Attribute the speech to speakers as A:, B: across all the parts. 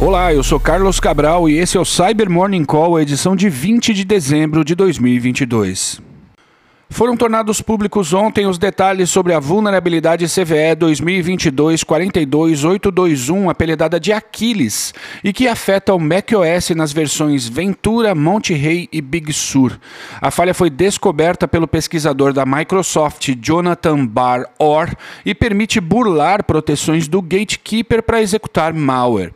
A: Olá, eu sou Carlos Cabral e esse é o Cyber Morning Call, edição de 20 de dezembro de 2022. Foram tornados públicos ontem os detalhes sobre a vulnerabilidade CVE 2022-42821, apelidada de Aquiles, e que afeta o macOS nas versões Ventura, Monterey e Big Sur. A falha foi descoberta pelo pesquisador da Microsoft, Jonathan Barr Orr, e permite burlar proteções do Gatekeeper para executar malware.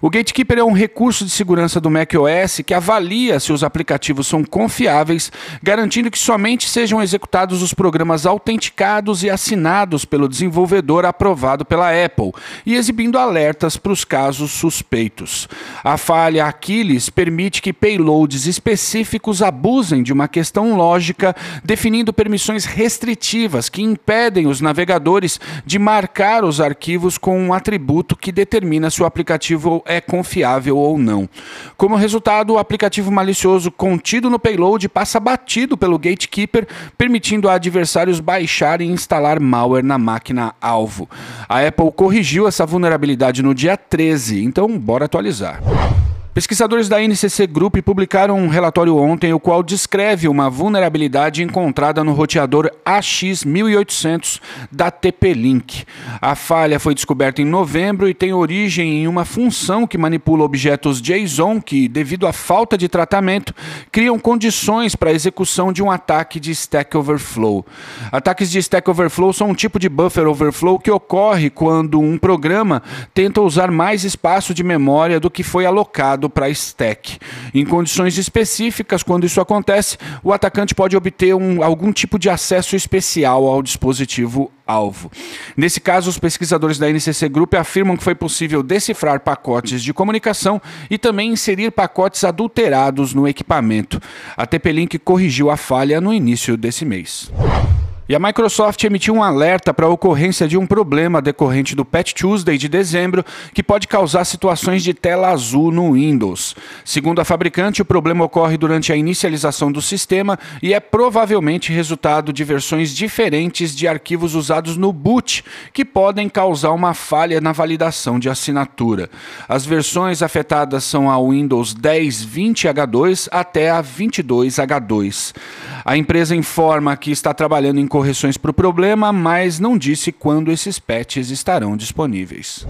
A: O Gatekeeper é um recurso de segurança do macOS que avalia se os aplicativos são confiáveis, garantindo que somente sejam sejam executados os programas autenticados e assinados pelo desenvolvedor aprovado pela Apple e exibindo alertas para os casos suspeitos. A falha Aquiles permite que payloads específicos abusem de uma questão lógica, definindo permissões restritivas que impedem os navegadores de marcar os arquivos com um atributo que determina se o aplicativo é confiável ou não. Como resultado, o aplicativo malicioso contido no payload passa batido pelo gatekeeper, permitindo a adversários baixar e instalar malware na máquina alvo. A Apple corrigiu essa vulnerabilidade no dia 13, então bora atualizar. Pesquisadores da NCC Group publicaram um relatório ontem, o qual descreve uma vulnerabilidade encontrada no roteador AX1800 da TP-Link. A falha foi descoberta em novembro e tem origem em uma função que manipula objetos JSON que, devido à falta de tratamento, criam condições para a execução de um ataque de Stack Overflow. Ataques de Stack Overflow são um tipo de buffer overflow que ocorre quando um programa tenta usar mais espaço de memória do que foi alocado para stack. Em condições específicas, quando isso acontece, o atacante pode obter um, algum tipo de acesso especial ao dispositivo alvo. Nesse caso, os pesquisadores da NCC Group afirmam que foi possível decifrar pacotes de comunicação e também inserir pacotes adulterados no equipamento. A TP-Link corrigiu a falha no início desse mês. E a Microsoft emitiu um alerta para a ocorrência de um problema decorrente do Patch Tuesday de dezembro que pode causar situações de tela azul no Windows. Segundo a fabricante, o problema ocorre durante a inicialização do sistema e é provavelmente resultado de versões diferentes de arquivos usados no boot, que podem causar uma falha na validação de assinatura. As versões afetadas são a Windows 10 20H2 até a 22H2. A empresa informa que está trabalhando em correções para o problema, mas não disse quando esses patches estarão disponíveis.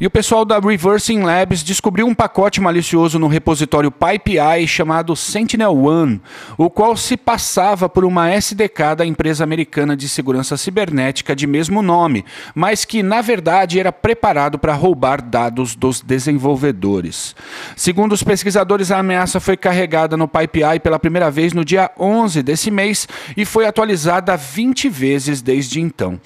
A: E o pessoal da Reversing Labs descobriu um pacote malicioso no repositório PyPI chamado Sentinel-1, o qual se passava por uma SDK da empresa americana de segurança cibernética de mesmo nome, mas que na verdade era preparado para roubar dados dos desenvolvedores. Segundo os pesquisadores, a ameaça foi carregada no PyPI pela primeira vez no dia 11 desse mês e foi atualizada 20 vezes desde então.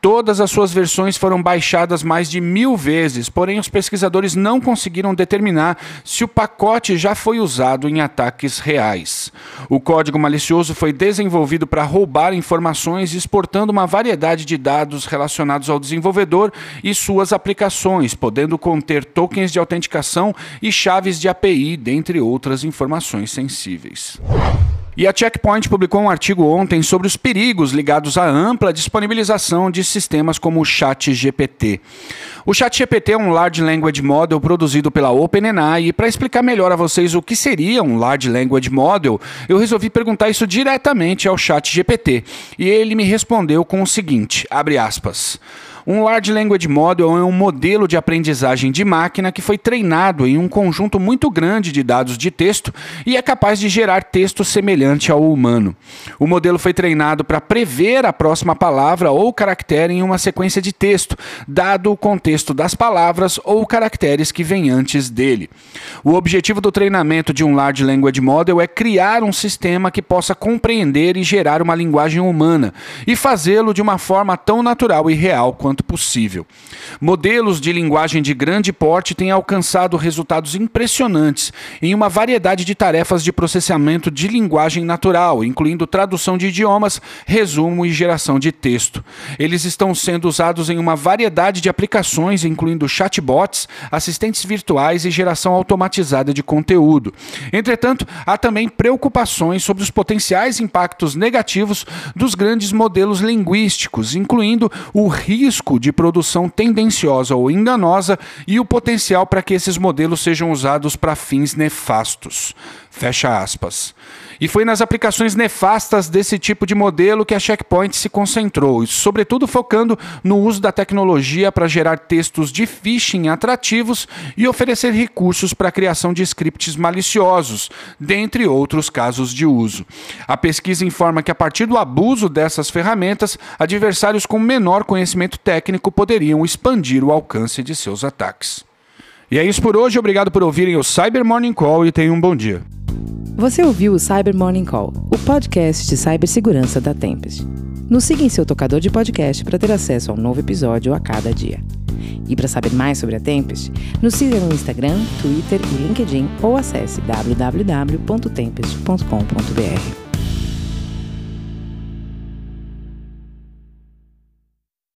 A: Todas as suas versões foram baixadas mais de mil vezes porém os pesquisadores não conseguiram determinar se o pacote já foi usado em ataques reais. O código malicioso foi desenvolvido para roubar informações exportando uma variedade de dados relacionados ao desenvolvedor e suas aplicações, podendo conter tokens de autenticação e chaves de API, dentre outras informações sensíveis. E a Checkpoint publicou um artigo ontem sobre os perigos ligados à ampla disponibilização de sistemas como o ChatGPT. O ChatGPT é um Large Language Model produzido pela OpenAI e para explicar melhor a vocês o que seria um Large Language Model, eu resolvi perguntar isso diretamente ao ChatGPT. E ele me respondeu com o seguinte, abre aspas: um Large Language Model é um modelo de aprendizagem de máquina que foi treinado em um conjunto muito grande de dados de texto e é capaz de gerar texto semelhante ao humano. O modelo foi treinado para prever a próxima palavra ou caractere em uma sequência de texto, dado o contexto das palavras ou caracteres que vêm antes dele. O objetivo do treinamento de um Large Language Model é criar um sistema que possa compreender e gerar uma linguagem humana e fazê-lo de uma forma tão natural e real quanto possível. Modelos de linguagem de grande porte têm alcançado resultados impressionantes em uma variedade de tarefas de processamento de linguagem natural, incluindo tradução de idiomas, resumo e geração de texto. Eles estão sendo usados em uma variedade de aplicações, incluindo chatbots, assistentes virtuais e geração automatizada de conteúdo. Entretanto, há também preocupações sobre os potenciais impactos negativos dos grandes modelos linguísticos, incluindo o risco risco de produção tendenciosa ou enganosa e o potencial para que esses modelos sejam usados para fins nefastos. Fecha aspas. E foi nas aplicações nefastas desse tipo de modelo que a Checkpoint se concentrou, sobretudo focando no uso da tecnologia para gerar textos de phishing atrativos e oferecer recursos para a criação de scripts maliciosos, dentre outros casos de uso. A pesquisa informa que a partir do abuso dessas ferramentas, adversários com menor conhecimento técnico poderiam expandir o alcance de seus ataques. E é isso por hoje, obrigado por ouvirem o Cyber Morning Call e tenham um bom dia.
B: Você ouviu o Cyber Morning Call, o podcast de cibersegurança da Tempest. Nos siga em seu tocador de podcast para ter acesso a um novo episódio a cada dia. E para saber mais sobre a Tempest, nos siga no Instagram, Twitter e LinkedIn ou acesse www.tempest.com.br.